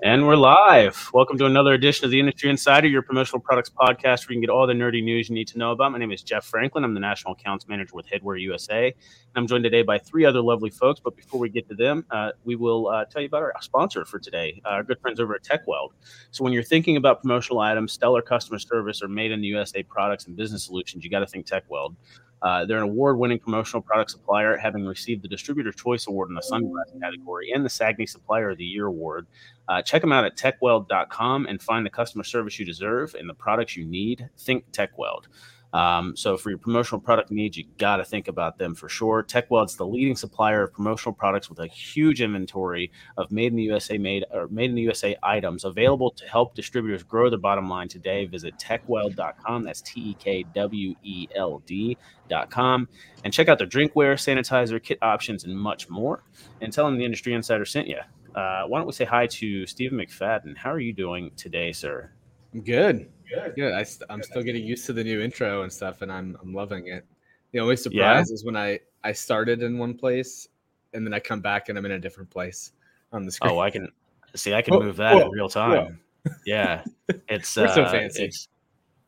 And we're live. Welcome to another edition of the Industry Insider, your promotional products podcast where you can get all the nerdy news you need to know about. My name is Jeff Franklin. I'm the National Accounts Manager with Headwear USA. And I'm joined today by three other lovely folks. But before we get to them, uh, we will uh, tell you about our sponsor for today, uh, our good friends over at Tekweld. So when you're thinking about promotional items, stellar customer service, or made in the USA products and business solutions, you got to think Tekweld. Uh, they're an award-winning promotional product supplier, having received the Distributor Choice Award in the sunglasses category and the SAAGNY Supplier of the Year award. Uh, check them out at tekweld.com and find the customer service you deserve and the products you need. Think Tekweld. Um, so for your promotional product needs, you got to think about them for sure. Tekweld's the leading supplier of promotional products with a huge inventory of made in the USA made or made in the USA items available to help distributors grow their bottom line today. Visit tekweld.com. That's T E K W E L D.com and check out their drinkware, sanitizer, kit options, and much more. And tell them the Industry Insider sent you. Uh, why don't we say hi to Stephen McFadden? How are you doing today, sir? I'm Good. Good. Good. I st- I'm still getting used to the new intro and stuff, and I'm I'm loving it. The only surprise yeah. is when I I started in one place, and then I come back and I'm in a different place on the screen. Oh, I can see. I can oh, move that whoa, in real time. Whoa. Yeah, it's We're uh, so fancy. It's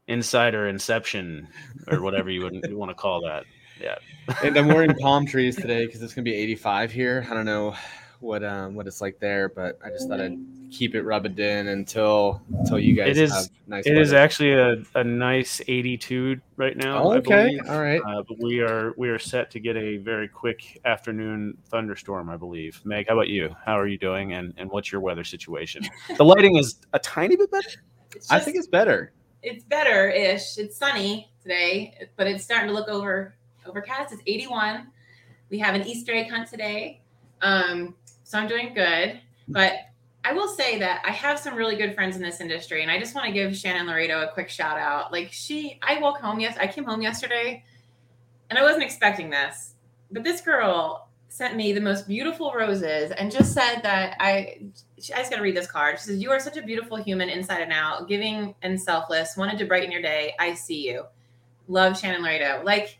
insider inception or whatever you would you want to call that. Yeah. and I'm wearing palm trees today because it's gonna be 85 here. I don't know what um what it's like there, but I just thought I'd keep it rubbing in until until you guys. It is nice. It weather. is actually a, a nice 82 right now. Oh, okay, all right. Uh, but we are we are set to get a very quick afternoon thunderstorm, I believe. Meg, how about you? How are you doing? And and what's your weather situation? the lighting is a tiny bit better. Just, I think it's better. It's better ish. It's sunny today, but it's starting to look over overcast. It's 81. We have an Easter egg hunt today. Um, so I'm doing good. But I will say that I have some really good friends in this industry, and I just want to give Shannon Laredo a quick shout out. Like she, I woke home yes, I came home yesterday, and I wasn't expecting this, but this girl sent me the most beautiful roses and just said that I, I just got to read this card. She says, "You are such a beautiful human inside and out, giving and selfless. Wanted to brighten your day. I see you. Love Shannon Laredo. Like,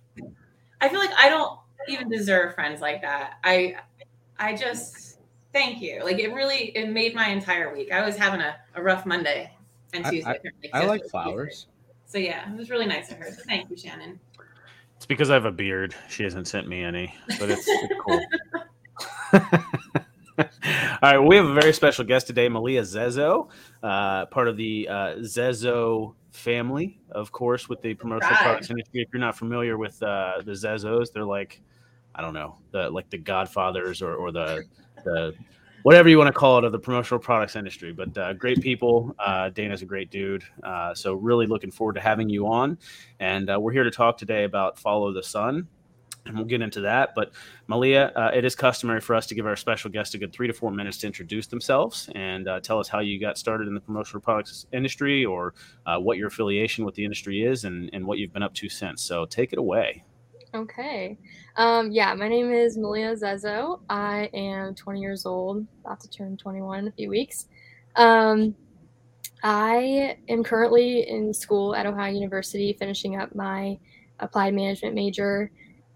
I feel like I don't even deserve friends like that. I, I just." Thank you. Like it really it made my entire week. I was having a, a rough Monday and Tuesday. I, I, I like flowers. So yeah, it was really nice of her. So thank you, Shannon. It's because I have a beard. She hasn't sent me any, but it's, it's cool. All right, we have a very special guest today, Malia Zezo, uh, part of the uh, Zezo family, of course, with the promotional right. products industry. If you're not familiar with uh, the Zezos, they're like, I don't know, the like the Godfathers or, or the the whatever you want to call it of the promotional products industry. But uh, great people. Uh, Dana's a great dude. Uh, so really looking forward to having you on. And uh, we're here to talk today about Follow the Sun. And we'll get into that. But Malia, uh, it is customary for us to give our special guest a good three to four minutes to introduce themselves and uh, tell us how you got started in the promotional products industry or what your affiliation with the industry is and, and what you've been up to since. So take it away. Okay. Um, yeah, my name is Malia Zezo. I am 20 years old, about to turn 21 in a few weeks. Um, I am currently in school at Ohio University, finishing up my applied management major.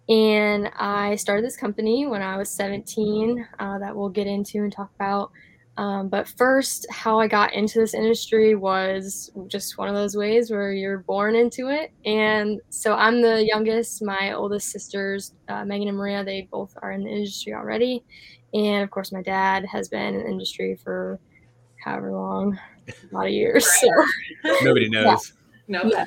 And I started this company when I was 17 uh, that we'll get into and talk about um, but first, how I got into this industry was just one of those ways where you're born into it. And so I'm the youngest. My oldest sisters, uh, Megan and Maria, they both are in the industry already. And of course, my dad has been in the industry for however long, a lot of years. So nobody knows. Yeah. No,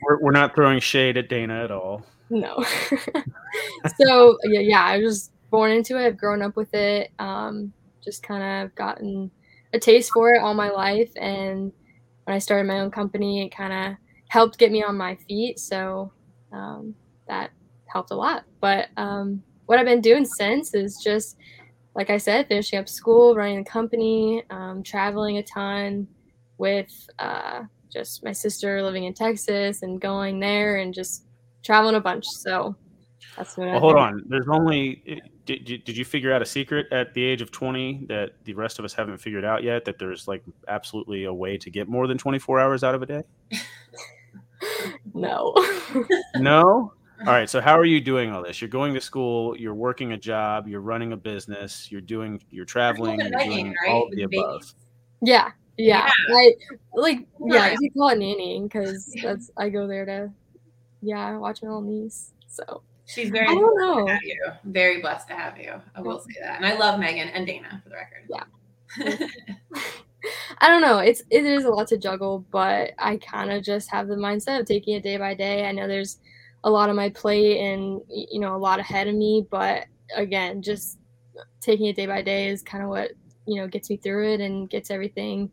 we're, we're not throwing shade at Dana at all. No. so yeah, yeah, I was born into it. I've grown up with it. Um, just kind of gotten a taste for it all my life. And when I started my own company, it kind of helped get me on my feet. So um, that helped a lot. But um, what I've been doing since is just, like I said, finishing up school, running the company, um, traveling a ton, with uh, just my sister living in Texas and going there and just traveling a bunch. So that's what. Well, hold on. There's only. Did, did you figure out a secret at the age of 20 that the rest of us haven't figured out yet? That there's like absolutely a way to get more than 24 hours out of a day? no. no. All right. So how are you doing all this? You're going to school. You're working a job. You're running a business. You're doing. You're traveling. You're doing right? all of the above. Yeah. Yeah. yeah. I like. Yeah. You call it nannying because that's. I go there to. Yeah, watch my little niece. So. She's very. I don't know. you. Very blessed to have you. I will say that, and I love Megan and Dana for the record. Yeah. I don't know. It's it is a lot to juggle, but I kind of just have the mindset of taking it day by day. I know there's a lot on my plate and you know a lot ahead of me, but again, just taking it day by day is kind of what you know gets me through it and gets everything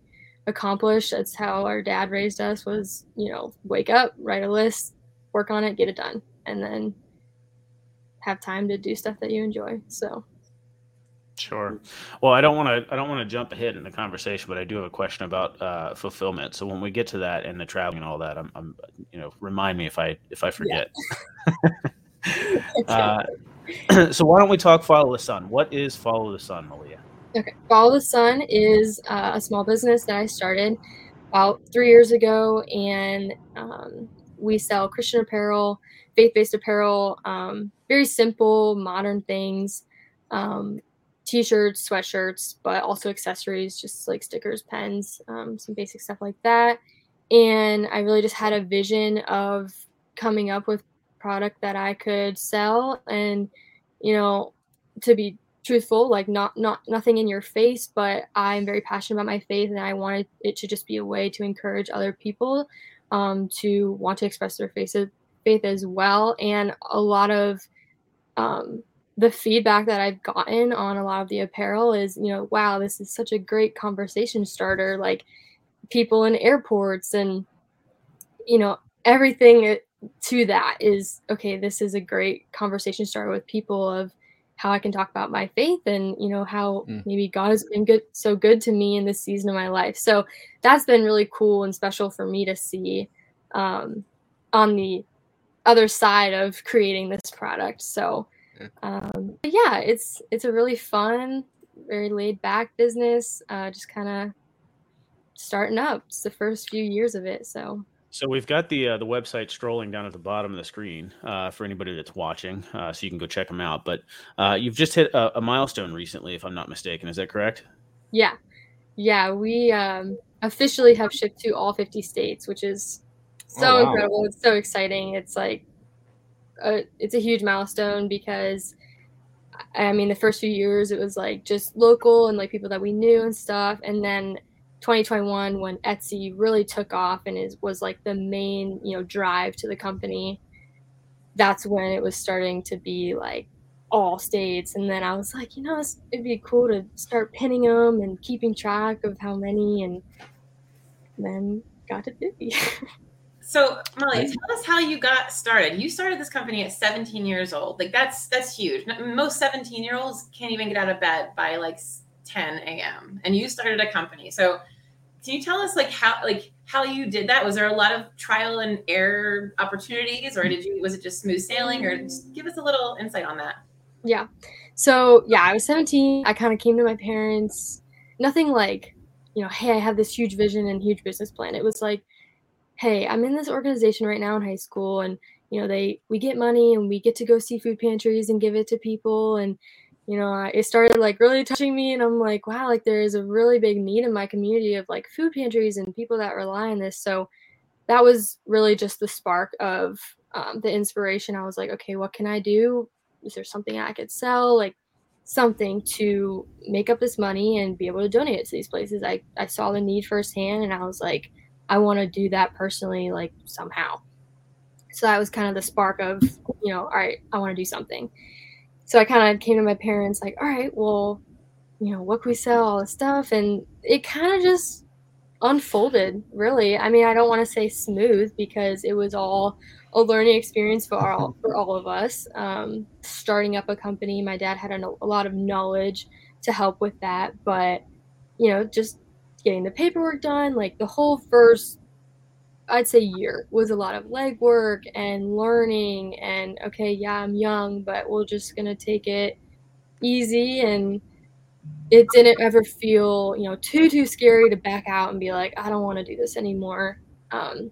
accomplished. That's how our dad raised us was you know wake up, write a list, work on it, get it done, and then have time to do stuff that you enjoy. So Sure. Well, I don't want to. I don't want to jump ahead in the conversation, but I do have a question about uh, fulfillment. So when we get to that and the traveling and all that, I'm, I'm you know, remind me if I if I forget. Yeah. uh, so why don't we talk follow the sun? What is follow the sun, Malia? Okay, follow the sun is uh, a small business that I started about three years ago, and um, we sell Christian apparel, faith-based apparel, um, very simple, modern things. Um, t-shirts, sweatshirts, but also accessories, just like stickers, pens, um, some basic stuff like that. And I really just had a vision of coming up with product that I could sell and, you know, to be truthful, like not not nothing in your face, but I'm very passionate about my faith and I wanted it to just be a way to encourage other people um, to want to express their faith faith as well. And a lot of um, the feedback that I've gotten on a lot of the apparel is, you know, wow, this is such a great conversation starter. Like people in airports and, you know, everything to that is okay. This is a great conversation starter with people of how I can talk about my faith and, you know, how mm. maybe God has been good, so good to me in this season of my life. So that's been really cool and special for me to see um, on the other side of creating this product. So, um, yeah, it's it's a really fun, very laid back business. Uh, just kind of starting up. It's the first few years of it, so. So we've got the uh, the website strolling down at the bottom of the screen uh, for anybody that's watching, uh, so you can go check them out. But uh, you've just hit a, a, milestone recently, if I'm not mistaken. Is that correct? Yeah, yeah. We um, officially have shipped to all 50 states, which is Oh, so oh, wow. incredible. It's so exciting. It's like a, it's a huge milestone because I mean the first few years it was like just local and like people that we knew and stuff and then 2021 when Etsy really took off and is was like the main you know drive to the company that's when it was starting to be like all states and then I was like you know it'd be cool to start pinning them and keeping track of how many and then got to 50 So Molly, tell us how you got started. You started this company at 17 years old. Like that's that's huge. Most 17 year olds can't even get out of bed by like 10 a.m. And you started a company. So can you tell us like how like how you did that? Was there a lot of trial and error opportunities, or did you was it just smooth sailing, or just give us a little insight on that? Yeah. So yeah, I was 17. I kind of came to my parents. Nothing like, you know, hey, I have this huge vision and huge business plan. It was like hey, I'm in this organization right now in high school and you know, they we get money and we get to go see food pantries and give it to people and you know, it started like really touching me and I'm like, wow, like there is a really big need in my community of like food pantries and people that rely on this. So that was really just the spark of um, the inspiration. I was like, okay, what can I do? Is there something I could sell? Like something to make up this money and be able to donate it to these places. I, I saw the need firsthand and I was like, I want to do that personally, like somehow. So that was kind of the spark of, you know, all right, I want to do something. So I kind of came to my parents, like, all right, well, you know, what can we sell, all this stuff. And it kind of just unfolded, really. I mean, I don't want to say smooth because it was all a learning experience for all, for all of us. Um, starting up a company, my dad had a, a lot of knowledge to help with that. But, you know, just getting the paperwork done. Like the whole first, I'd say year was a lot of legwork and learning. And okay, yeah, I'm young, but we're just gonna take it easy. And it didn't ever feel, you know, too too scary to back out and be like, I don't want to do this anymore. Um,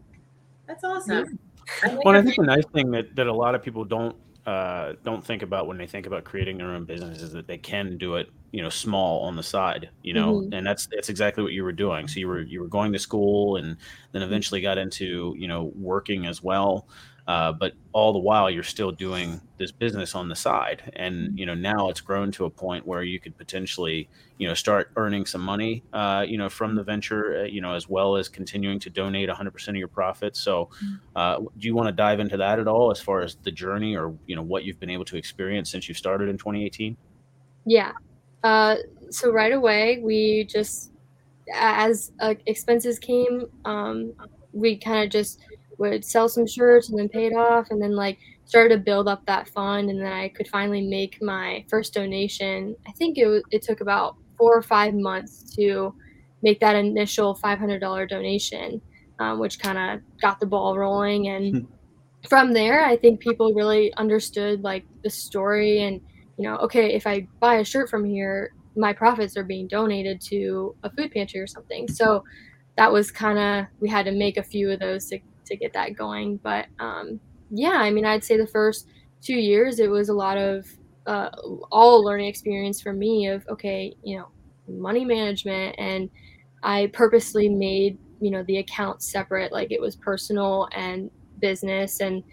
That's awesome. Yeah. Well, I think the nice thing that that a lot of people don't uh, don't think about when they think about creating their own business is that they can do it you know small on the side you know mm-hmm. and that's that's exactly what you were doing. So you were you were going to school and then eventually got into you know working as well uh, but all the while you're still doing this business on the side. And you know now it's grown to a point where you could potentially you know start earning some money uh, you know from the venture uh, you know as well as continuing to donate 100% of your profits. So mm-hmm. uh, do you want to dive into that at all as far as the journey or you know what you've been able to experience since you started in 2018 yeah uh, so right away we just as uh, expenses came um, we kind of just would sell some shirts and then pay it off and then like started to build up that fund and then I could finally make my first donation. I think it was, it took about 4 or 5 months to make that initial $500 donation, um, which kind of got the ball rolling and hmm. from there I think people really understood like the story and you know, okay, if I buy a shirt from here, my profits are being donated to a food pantry or something. So that was kind of we had to make a few of those to to get that going. But um, yeah, I mean, I'd say the first two years it was a lot of uh, all learning experience for me of okay, you know, money management, and I purposely made you know the accounts separate, like it was personal and business, and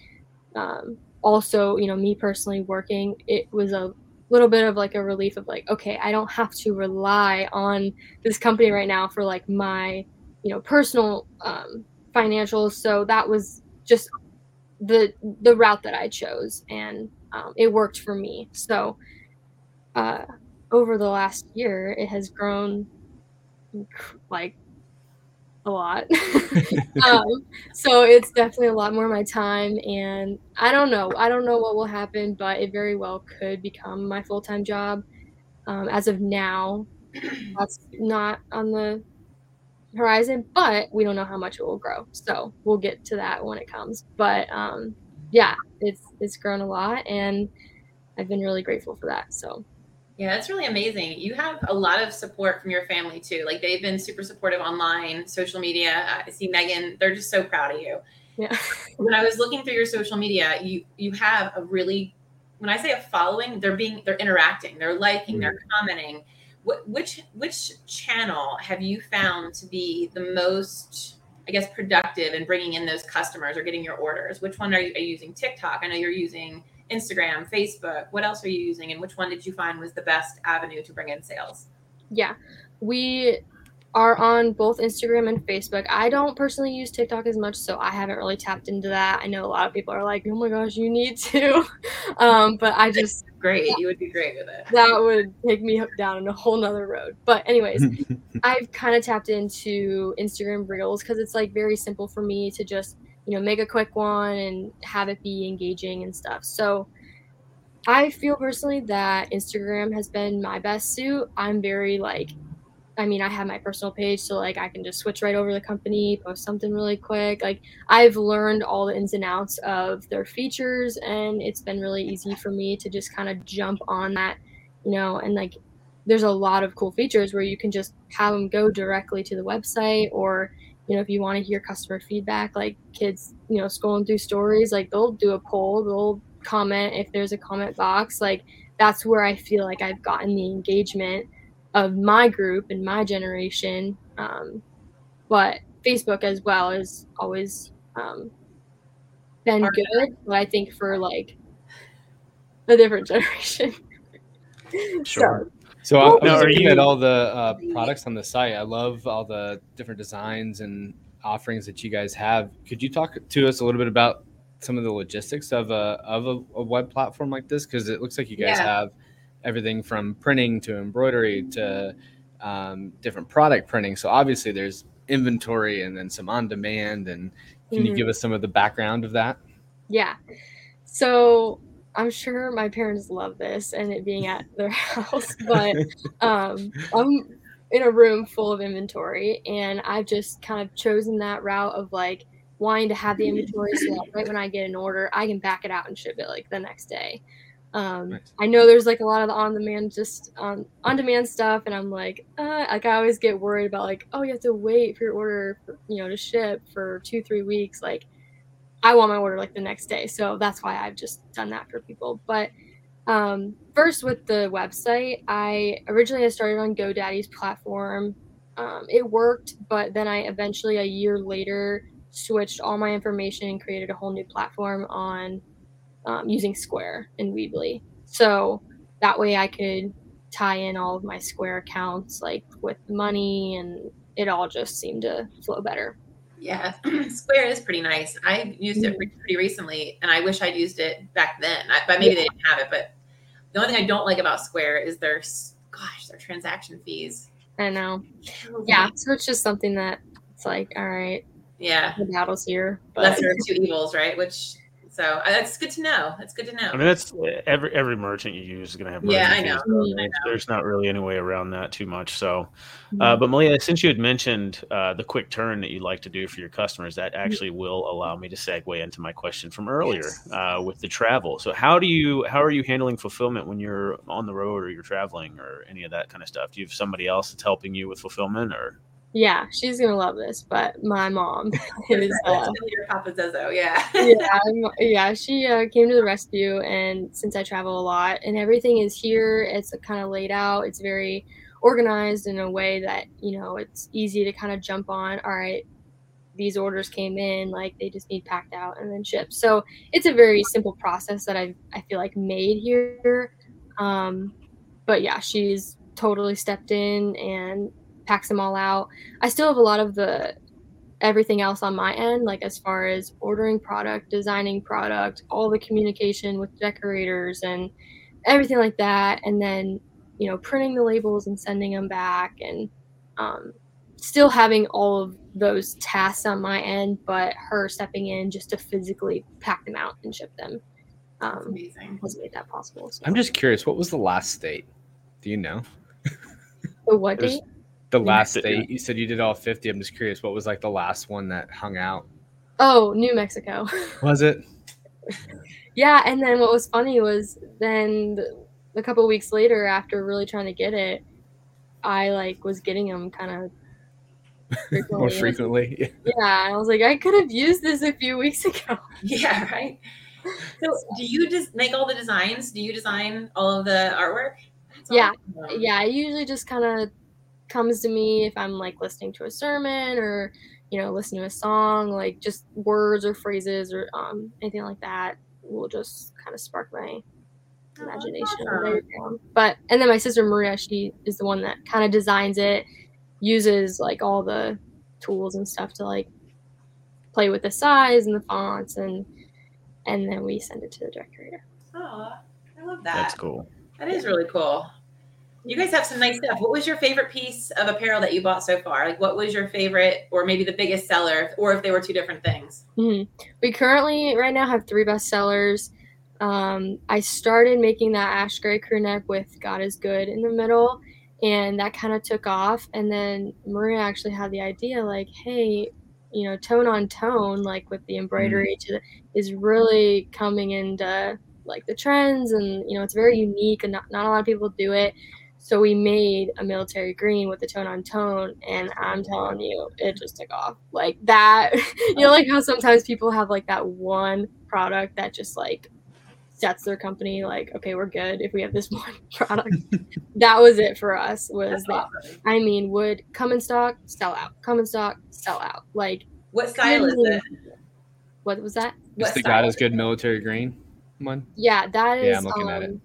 um, also you know me personally working, it was a little bit of like a relief of like okay i don't have to rely on this company right now for like my you know personal um, financials. So that was just the the route that I chose, and um, it worked for me. So uh, over the last year, it has grown like a lot. um, so it's definitely a lot more of my time, and I don't know. I don't know what will happen, but it very well could become my full time job. Um, as of now, that's not on the horizon, but we don't know how much it will grow. So we'll get to that when it comes. But um, yeah, it's it's grown a lot, and I've been really grateful for that. So. Yeah, that's really amazing. You have a lot of support from your family too. Like they've been super supportive online, social media. I see Megan; they're just so proud of you. Yeah. when I was looking through your social media, you you have a really when I say a following, they're being they're interacting, they're liking, mm-hmm. they're commenting What which which channel have you found to be the most I guess productive in bringing in those customers or getting your orders? Which one are you, are you using? TikTok. I know you're using Instagram, Facebook. What else are you using, and which one did you find was the best avenue to bring in sales? Yeah, we are on both Instagram and Facebook. I don't personally use TikTok as much, so I haven't really tapped into that. I know a lot of people are like, "Oh my gosh, you need to," um, but I just great. You would be great with it. That would take me down a whole nother road. But anyways, I've kind of tapped into Instagram Reels because it's like very simple for me to just you know make a quick one and have it be engaging and stuff. So. I feel personally that Instagram has been my best suit. I'm very like I mean, I have my personal page, so like I can just switch right over the company, post something really quick. Like I've learned all the ins and outs of their features, and it's been really easy for me to just kind of jump on that, you know. And like, there's a lot of cool features where you can just have them go directly to the website, or you know, if you want to hear customer feedback, like kids, you know, scrolling through stories, like they'll do a poll, they'll comment if there's a comment box, like that's where I feel like I've gotten the engagement of my group and my generation. Um, but Facebook as well has always um, been good, but I think for like a different generation. Sure. So, so I, I was looking you... at all the uh, products on the site. I love all the different designs and offerings that you guys have. Could you talk to us a little bit about some of the logistics of a of a, a web platform like this? Because it looks like you guys yeah. have everything from printing to embroidery to um, different product printing. So obviously there's inventory and then some on demand. And can mm-hmm. you give us some of the background of that? Yeah. So I'm sure my parents love this and it being at their house, but um, I'm in a room full of inventory, and I've just kind of chosen that route of like wanting to have the inventory so that right when I get an order, I can back it out and ship it like the next day. Um, nice. I know there's like a lot of the on demand, just um, on demand stuff, and I'm like, uh, like I always get worried about like, oh, you have to wait for your order, for, you know, to ship for two, three weeks. Like, I want my order like the next day, so that's why I've just done that for people. But um, first, with the website, I originally I started on GoDaddy's platform. Um, it worked, but then I eventually, a year later, switched all my information and created a whole new platform on um, using Square and Weebly. So that way I could tie in all of my Square accounts, like with money, and it all just seemed to flow better. Yeah, Square is pretty nice. I used it mm-hmm. pretty recently, and I wish I'd used it back then. I, but maybe yeah. they didn't have it. But the only thing I don't like about Square is their, gosh, their transaction fees. I know. Yeah, so it's just something that it's like, all right, yeah, the battle's here. But lesser of two evils, right? Which so uh, that's good to know. That's good to know. I mean, that's every every merchant you use is going to have. Yeah, I know. I know. There's not really any way around that too much. So, mm-hmm. uh, but Malia, since you had mentioned uh, the quick turn that you like to do for your customers, that mm-hmm. actually will allow me to segue into my question from earlier yes. uh, with the travel. So, how do you how are you handling fulfillment when you're on the road or you're traveling or any of that kind of stuff? Do you have somebody else that's helping you with fulfillment or? Yeah, she's gonna love this. But my mom is uh, your Papa Zezo, yeah. yeah, yeah. She uh, came to the rescue, and since I travel a lot, and everything is here, it's kind of laid out. It's very organized in a way that you know it's easy to kind of jump on. All right, these orders came in, like they just need packed out and then shipped. So it's a very simple process that I I feel like made here. Um, but yeah, she's totally stepped in and packs them all out. I still have a lot of the everything else on my end, like as far as ordering product, designing product, all the communication with decorators and everything like that. And then, you know, printing the labels and sending them back and um, still having all of those tasks on my end, but her stepping in just to physically pack them out and ship them. Um, amazing. Has made that possible. So. I'm just curious, what was the last state? Do you know? The what date? The last state you said you did all 50 i'm just curious what was like the last one that hung out? Oh new mexico. Was it? Yeah and then what was funny was then a couple weeks later after really trying to get it i like was getting them kind of more frequently. yeah i was like i could have used this a few weeks ago. Yeah right? So do you just make all the designs? Do you design all of the artwork? Yeah. Yeah i usually just kind of comes to me if I'm like listening to a sermon or you know listening to a song, like just words or phrases or um, anything like that will just kind of spark my oh, imagination. Awesome. But and then my sister Maria, she is the one that kind of designs it, uses like all the tools and stuff to like play with the size and the fonts and and then we send it to the decorator. Oh, I love that. That's cool. That is really cool. You guys have some nice stuff. What was your favorite piece of apparel that you bought so far? Like, what was your favorite, or maybe the biggest seller, or if they were two different things? Mm-hmm. We currently, right now, have three best sellers. Um, I started making that ash gray crew neck with God is Good in the middle, and that kind of took off. And then Maria actually had the idea, like, hey, you know, tone on tone, like with the embroidery, mm-hmm. to, is really coming into like the trends, and you know, it's very unique, and not, not a lot of people do it. So we made a military green with the tone on tone, and I'm telling you, it just took off like that. you know, like how sometimes people have like that one product that just like sets their company like, okay, we're good if we have this one product. that was it for us. Was that? I mean, would come in stock, sell out. Come in stock, sell out. Like what style is it? What was that? It's the God is good military green one. Yeah, that is. Yeah, I'm looking um, at it.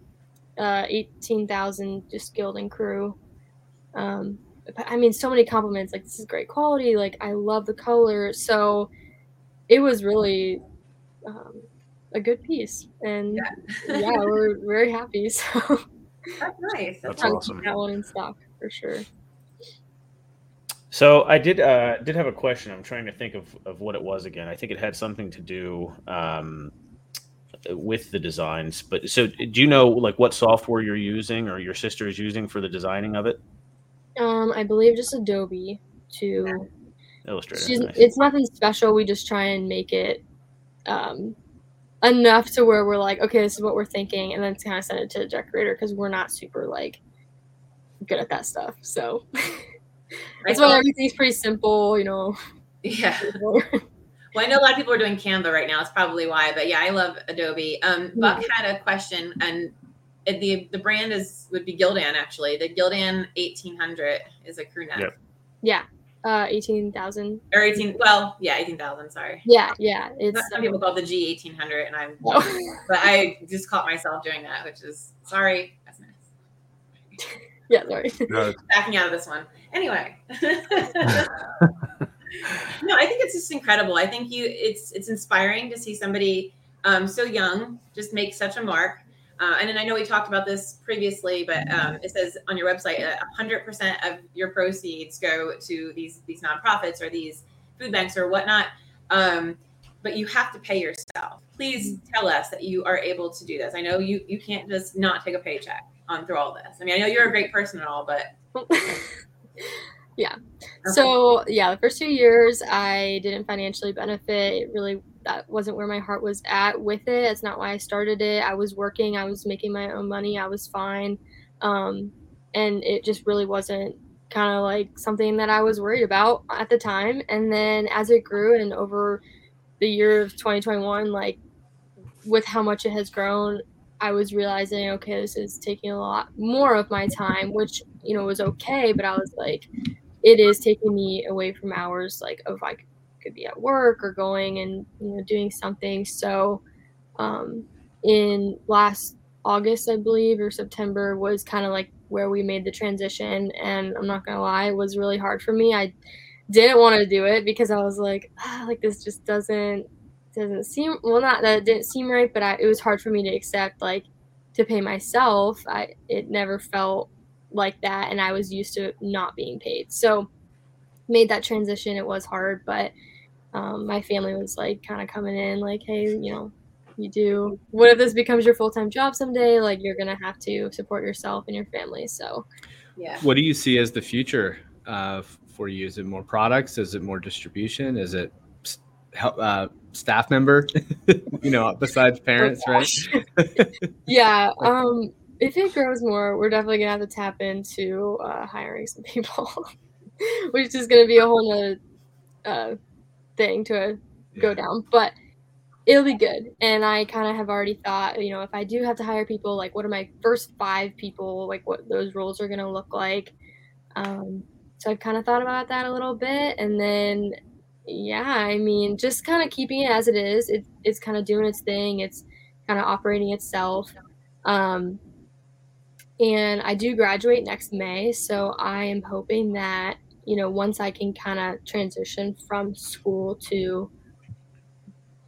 Uh, 18,000 just Gildan crew. Um, I mean, so many compliments. Like, this is great quality. Like, I love the color. So it was really um, a good piece. And yeah, yeah we're very happy. So that's nice. That's, that's awesome. That one in stock for sure. So I did uh, did have a question. I'm trying to think of, of what it was again. I think it had something to do um, with the designs. But so, do you know like what software you're using or your sister is using for the designing of it? Um, I believe just Adobe to Illustrator. Nice. It's nothing special. We just try and make it um, enough to where we're like, okay, this is what we're thinking, and then kind of send it to the decorator because we're not super like good at that stuff. So that's why everything's pretty simple, you know. Yeah. well, I know a lot of people are doing Canva right now. It's probably why, but yeah, I love Adobe. Um, Buck mm-hmm. had a question, and the the brand is would be Gildan actually. The Gildan eighteen hundred is a crew neck. Yep. Yeah. Uh, eighteen thousand or eighteen. Well, yeah, eighteen thousand. Sorry. Yeah, yeah. It's some people call it the G eighteen hundred, and I'm, no. but I just caught myself doing that, which is sorry. That's nice. yeah, sorry. Backing out of this one. Anyway. no, I think it's just incredible. I think you, it's it's inspiring to see somebody um, so young just make such a mark uh, and then I know we talked about this previously, but um, it says on your website, hundred percent of your proceeds go to these these nonprofits or these food banks or whatnot. Um, but you have to pay yourself. Please tell us that you are able to do this. I know you you can't just not take a paycheck on through all this. I mean, I know you're a great person and all, but yeah. Okay. So yeah, the first two years I didn't financially benefit. It really that wasn't where my heart was at with it. It's not why I started it. I was working, I was making my own money, I was fine. Um, and it just really wasn't kind of like something that I was worried about at the time. And then as it grew and over the year of 2021, like with how much it has grown, I was realizing, okay, this is taking a lot more of my time, which, you know, was okay. But I was like, it is taking me away from hours like of like could be at work or going and you know doing something. So um, in last August, I believe, or September was kind of like where we made the transition. And I'm not gonna lie, it was really hard for me. I didn't want to do it because I was like, ah, like this just doesn't doesn't seem well. Not that it didn't seem right, but I, it was hard for me to accept like to pay myself. I it never felt like that, and I was used to not being paid. So made that transition. It was hard, but um, my family was like kind of coming in like hey you know you do what if this becomes your full-time job someday? Like you're gonna have to support yourself and your family. So yeah. What do you see as the future uh, for you? Is it more products? Is it more distribution? Is it uh, staff member? You know besides oh, parents oh, right yeah um if it grows more we're definitely gonna have to tap into uh, hiring some people which is gonna be a whole nother uh, thing to go down, but it'll be good. And I kind of have already thought, you know, if I do have to hire people, like what are my first five people, like what those roles are going to look like. Um, so I've kind of thought about that a little bit. And then, yeah, I mean, just kind of keeping it as it is. It, it's kind of doing its thing, it's kind of operating itself. Um, and I do graduate next May. So I am hoping that you know, once I can kind of transition from school to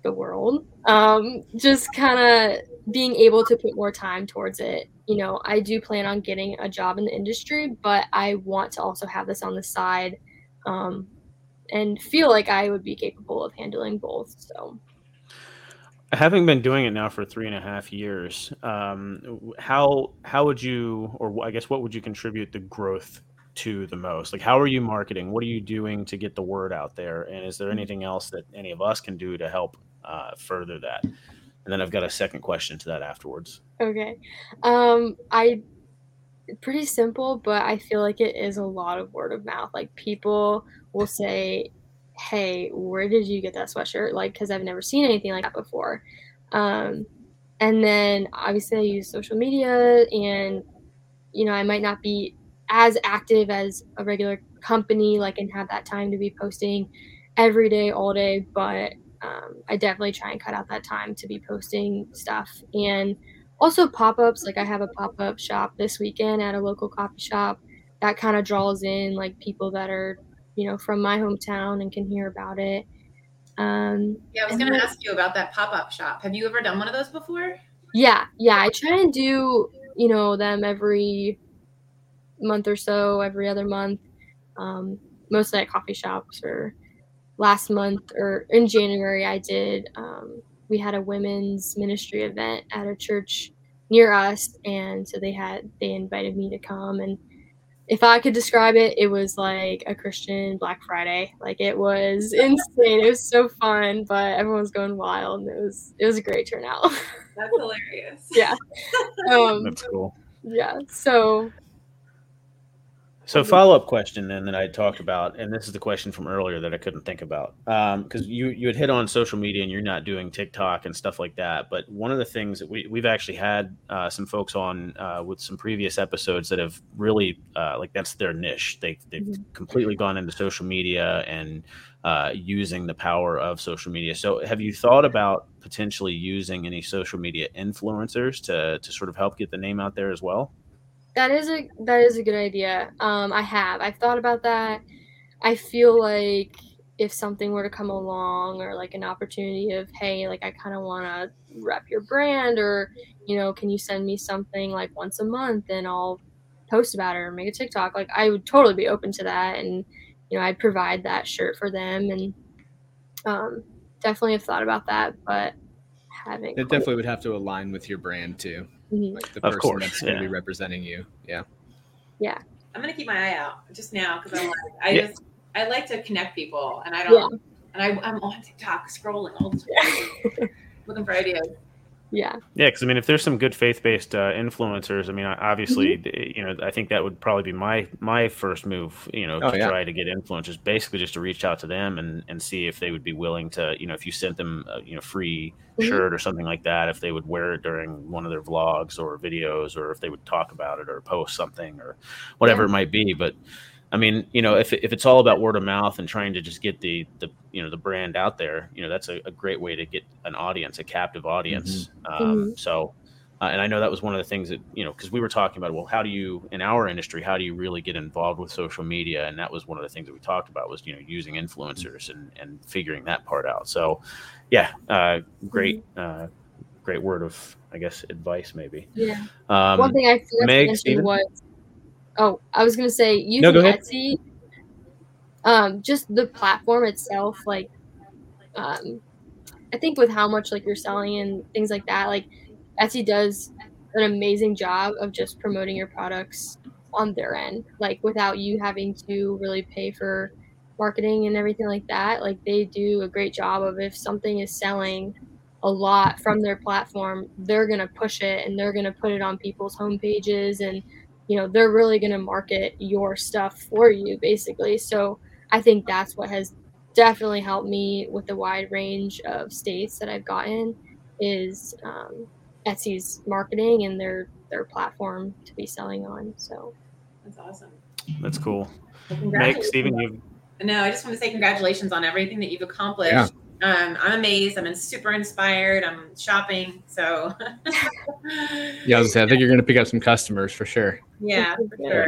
the world, um, just kind of being able to put more time towards it. You know, I do plan on getting a job in the industry, but I want to also have this on the side um, and feel like I would be capable of handling both. So, having been doing it now for three and a half years, um, how how would you, or I guess, what would you contribute the growth to the most? Like, how are you marketing? What are you doing to get the word out there? And is there mm-hmm. anything else that any of us can do to help uh, further that? And then I've got a second question to that afterwards. Okay. Um, I pretty simple, but I feel like it is a lot of word of mouth. Like people will say, "Hey, where did you get that sweatshirt?" Like, because I've never seen anything like that before. Um, and then obviously I use social media, and you know I might not be as active as a regular company, like, and have that time to be posting every day, all day. But um, I definitely try and cut out that time to be posting stuff. And also pop ups. Like, I have a pop up shop this weekend at a local coffee shop that kind of draws in like people that are, you know, from my hometown and can hear about it. Um, yeah, I was going to ask you about that pop up shop. Have you ever done one of those before? Yeah, yeah. I try and do, you know, them every month or so, every other month, um, mostly at coffee shops. Or last month or in January, I did. Um, we had a women's ministry event at a church near us, and so they had they invited me to come and if I could describe it, it was like a Christian Black Friday. Like it was insane. It was so fun, but everyone was going wild, and it was it was a great turnout. That's hilarious. yeah. Um, That's cool. yeah. So So follow up question then that I talked about, and this is the question from earlier that I couldn't think about because um, you you had hit on social media and you're not doing TikTok and stuff like that. But one of the things that we we've actually had uh, some folks on uh, with some previous episodes that have really uh, like that's their niche. They they've mm-hmm. completely gone into social media and uh, using the power of social media. So have you thought about potentially using any social media influencers to to sort of help get the name out there as well? That is a that is a good idea. Um, I have. I've thought about that. I feel like if something were to come along or like an opportunity of hey, like I kind of want to rep your brand or you know, can you send me something like once a month and I'll post about it or make a TikTok. Like I would totally be open to that and you know, I'd provide that shirt for them and um definitely have thought about that, but having it definitely would have to align with your brand too. Mm-hmm. Like the person course, that's yeah. going to be representing you. Yeah. Yeah. I'm going to keep my eye out just now because I'm like, I yeah. just, I like to connect people and I don't, yeah. and I, I'm on TikTok scrolling all the time, looking for ideas. Yeah. Yeah, because I mean, if there's some good faith-based uh, influencers, I mean, obviously, mm-hmm. you know, I think that would probably be my my first move. You know, oh, to yeah. try to get influencers, basically just to reach out to them and and see if they would be willing to, you know, if you sent them, a, you know, free mm-hmm. shirt or something like that, if they would wear it during one of their vlogs or videos, or if they would talk about it or post something or whatever yeah. it might be. But I mean, you know, if, if it's all about word of mouth and trying to just get the the you know the brand out there, you know, that's a, a great way to get an audience, a captive audience. Mm-hmm. Um, mm-hmm. So, uh, and I know that was one of the things that you know because we were talking about, well, how do you in our industry, how do you really get involved with social media? And that was one of the things that we talked about was you know using influencers and and figuring that part out. So, yeah, uh, great. Mm-hmm. Uh, great word of, I guess, advice maybe. Yeah. Um, One thing I forgot Meg, to mention was Oh, I was gonna say using no, Etsy. Um, just the platform itself, like, um, I think with how much like you're selling and things like that, like Etsy does an amazing job of just promoting your products on their end, like without you having to really pay for marketing and everything like that. Like they do a great job of if something is selling a lot from their platform, they're gonna push it and they're gonna put it on people's home pages and you know they're really going to market your stuff for you basically so i think that's what has definitely helped me with the wide range of states that i've gotten is um, etsy's marketing and their their platform to be selling on so that's awesome that's cool well, Meg, Stephen, you no i just want to say congratulations on everything that you've accomplished yeah um, I'm amazed. I'm super inspired. I'm shopping. So, yeah, I, was say, I think you're going to pick up some customers for sure. Yeah, for sure.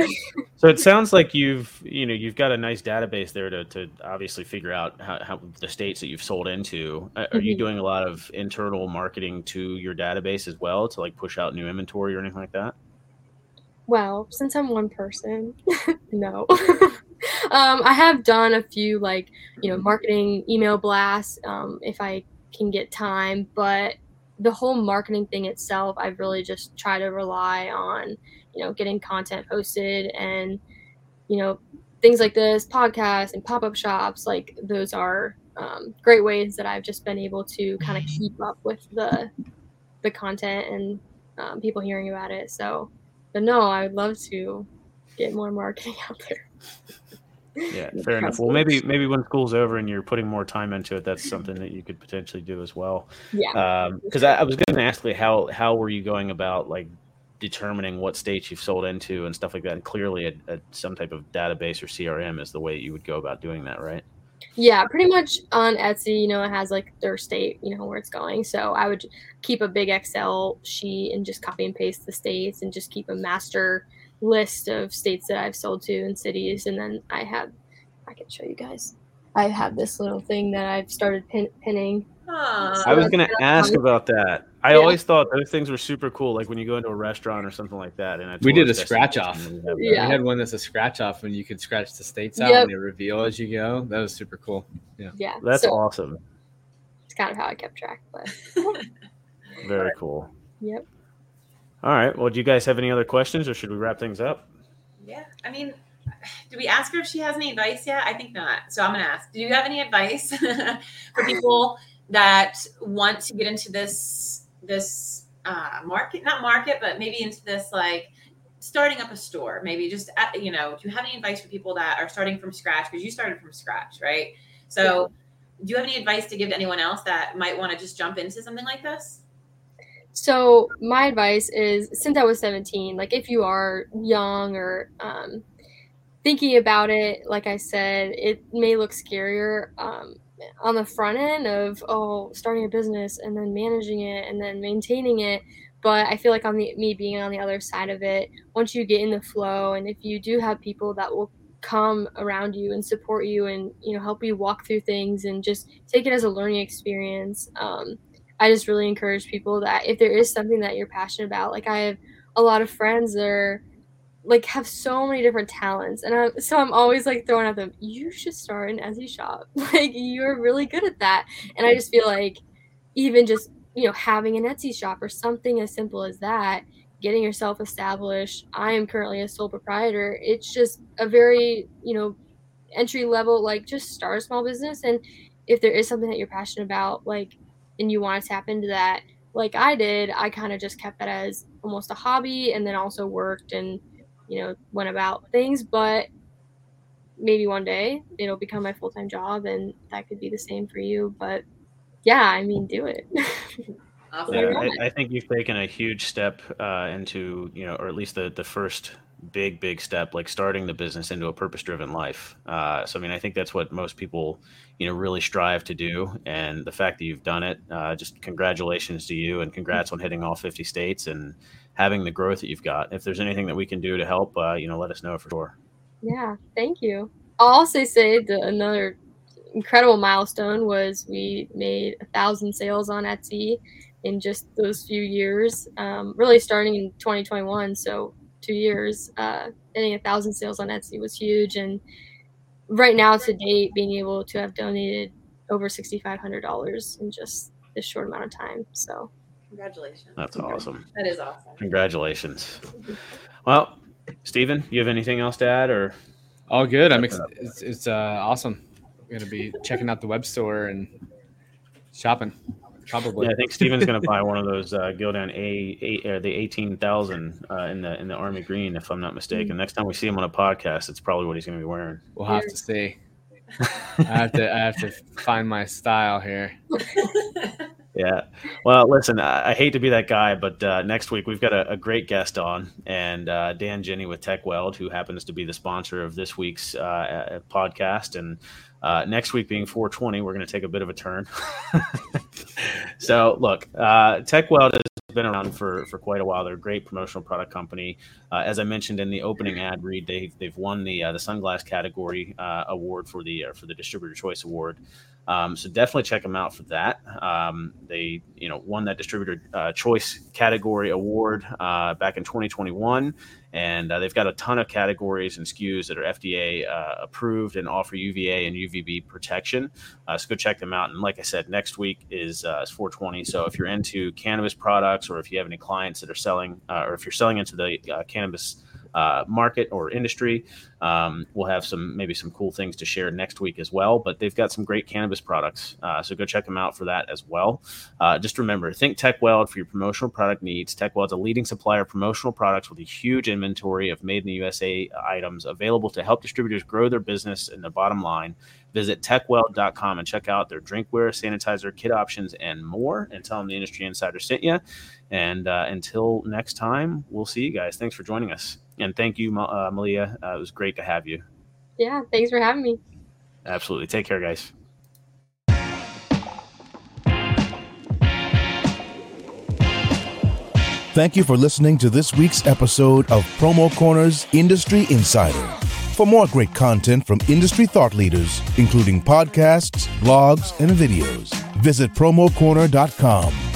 So it sounds like you've, you know, you've got a nice database there to, to obviously figure out how, how the states that you've sold into. Are mm-hmm. you doing a lot of internal marketing to your database as well to like push out new inventory or anything like that? Well, since I'm one person, no. um, I have done a few like you know marketing email blasts um, if I can get time, but the whole marketing thing itself, I've really just tried to rely on you know getting content posted and you know things like this podcast and pop-up shops like those are um, great ways that I've just been able to kind of keep up with the the content and um, people hearing about it. So, but no, I would love to get more marketing out there. Yeah, fair enough. Well, maybe maybe when school's over and you're putting more time into it, that's something that you could potentially do as well. Yeah. Because um, I, I, was going to ask, like, how how were you going about like determining what states you've sold into and stuff like that? And clearly, a, a, some type of database or CRM is the way you would go about doing that, right? Yeah, pretty much on Etsy, you know, it has like their state, you know, where it's going. So I would keep a big Excel sheet and just copy and paste the states and just keep a master list of states that I've sold to and cities, and then I have I can show you guys. I have this little thing that I've started pin- pinning. So I was going to ask about that. I yeah. always thought those things were super cool, like when you go into a restaurant or something like that. And we did a scratch off. We, yeah. we had one that's a scratch off, and you could scratch the states out yep. and they reveal as you go. That was super cool. Yeah, yeah, that's so, awesome. It's kind of how I kept track, but very cool. Yep. All right. Well, do you guys have any other questions, or should we wrap things up? Yeah, I mean, do we ask her if she has any advice yet? I think not. So I'm gonna ask. Do you have any advice for people that want to get into this this uh, market? Not market, but maybe into this like starting up a store. Maybe just at, uh, you know, do you have any advice for people that are starting from scratch? Because you started from scratch, right? So. Yeah. Do you have any advice to give to anyone else that might want to just jump into something like this? So my advice is since I was 17, like if you are young or um, thinking about it, like I said, it may look scarier um, on the front end of oh starting a business and then managing it and then maintaining it. But I feel like on the me being on the other side of it, once you get in the flow, and if you do have people that will come around you and support you and you know help you walk through things and just take it as a learning experience um, i just really encourage people that if there is something that you're passionate about like i have a lot of friends that are like have so many different talents and I'm, so i'm always like throwing at them you should start an etsy shop. Like you're really good at that and i just feel like even just you know having an etsy shop or something as simple as that getting yourself established i am currently a sole proprietor it's just a very you know entry level like just start a small business and if there is something that you're passionate about like and you want to tap into that like i did i kind of just kept that as almost a hobby and then also worked and you know, went about things, but maybe one day it'll become my full time job and that could be the same for you. But yeah, I mean, do it. yeah, I, I, think you've taken a huge step uh, into, you know, or at least the, the first big, big step, like starting the business into a purpose driven life. Uh, so, I mean, I think that's what most people, you know, really strive to do. And the fact that you've done it, uh, just congratulations to you and congrats on hitting all 50 states and, having the growth that you've got. If there's anything that we can do to help, uh, you know, let us know for sure. Yeah, thank you. I'll also say that another incredible milestone was we made a thousand sales on Etsy in just those few years. Um, really starting in 2021, so two years. Uh, getting a thousand sales on Etsy was huge, and right now to date, being able to have donated over sixty five hundred dollars in just this short amount of time. So Congratulations. That's awesome. That is awesome. Congratulations. Well, Stephen, you have anything else to add or? All good. I'm ex- it's, it's uh, awesome. I'm going to be checking out the web store and shopping. Probably. Yeah, I think Steven's going to buy one of those uh, Gildan A, A uh, the eighteen thousand uh, in the in the army green, if I'm not mistaken. Mm-hmm. Next time we see him on a podcast, it's probably what he's going to be wearing. We'll have to see. I have to I have to find my style here. Yeah. Well, listen, I, I, hate to be that guy, but uh, next week we've got a, a great guest on, and uh, Dan Jenny with Tekweld, who happens to be the sponsor of this week's uh, podcast. And uh, next week being 420, we're going to take a bit of a turn. so, look, uh, Tekweld has been around for, for quite a while. They're a great promotional product company. Uh, as I mentioned in the opening ad read, they've, they've won the the sunglass category award for the for the Distributor Choice Award. Um, so definitely check them out for that. Um, they, you know, won that distributor uh, choice category award uh, back in 2021, and uh, they've got a ton of categories and SKUs that are FDA uh, approved and offer UVA and UVB protection. Uh, so go check them out. And like I said, next week is, uh, is 420. So if you're into cannabis products, or if you have any clients that are selling, or if you're selling into the cannabis uh, market or industry. Um, we'll have some maybe some cool things to share next week as well. But they've got some great cannabis products, uh, so go check them out for that as well. Uh, just remember, think Tekweld for your promotional product needs. Tekweld's a leading supplier of promotional products with a huge inventory of made in the USA items available to help distributors grow their business and their bottom line. Visit tekweld.com and check out their drinkware, sanitizer, kit options, and more. And tell them the Industry Insider sent you. And uh, until next time, we'll see you guys. Thanks for joining us. And thank you, uh, Malia. Uh, it was great to have you. Yeah, thanks for having me. Absolutely. Take care, guys. Thank you for listening to this week's episode of Promo Corner's Industry Insider. For more great content from industry thought leaders, including podcasts, blogs, and videos, visit promocorner.com.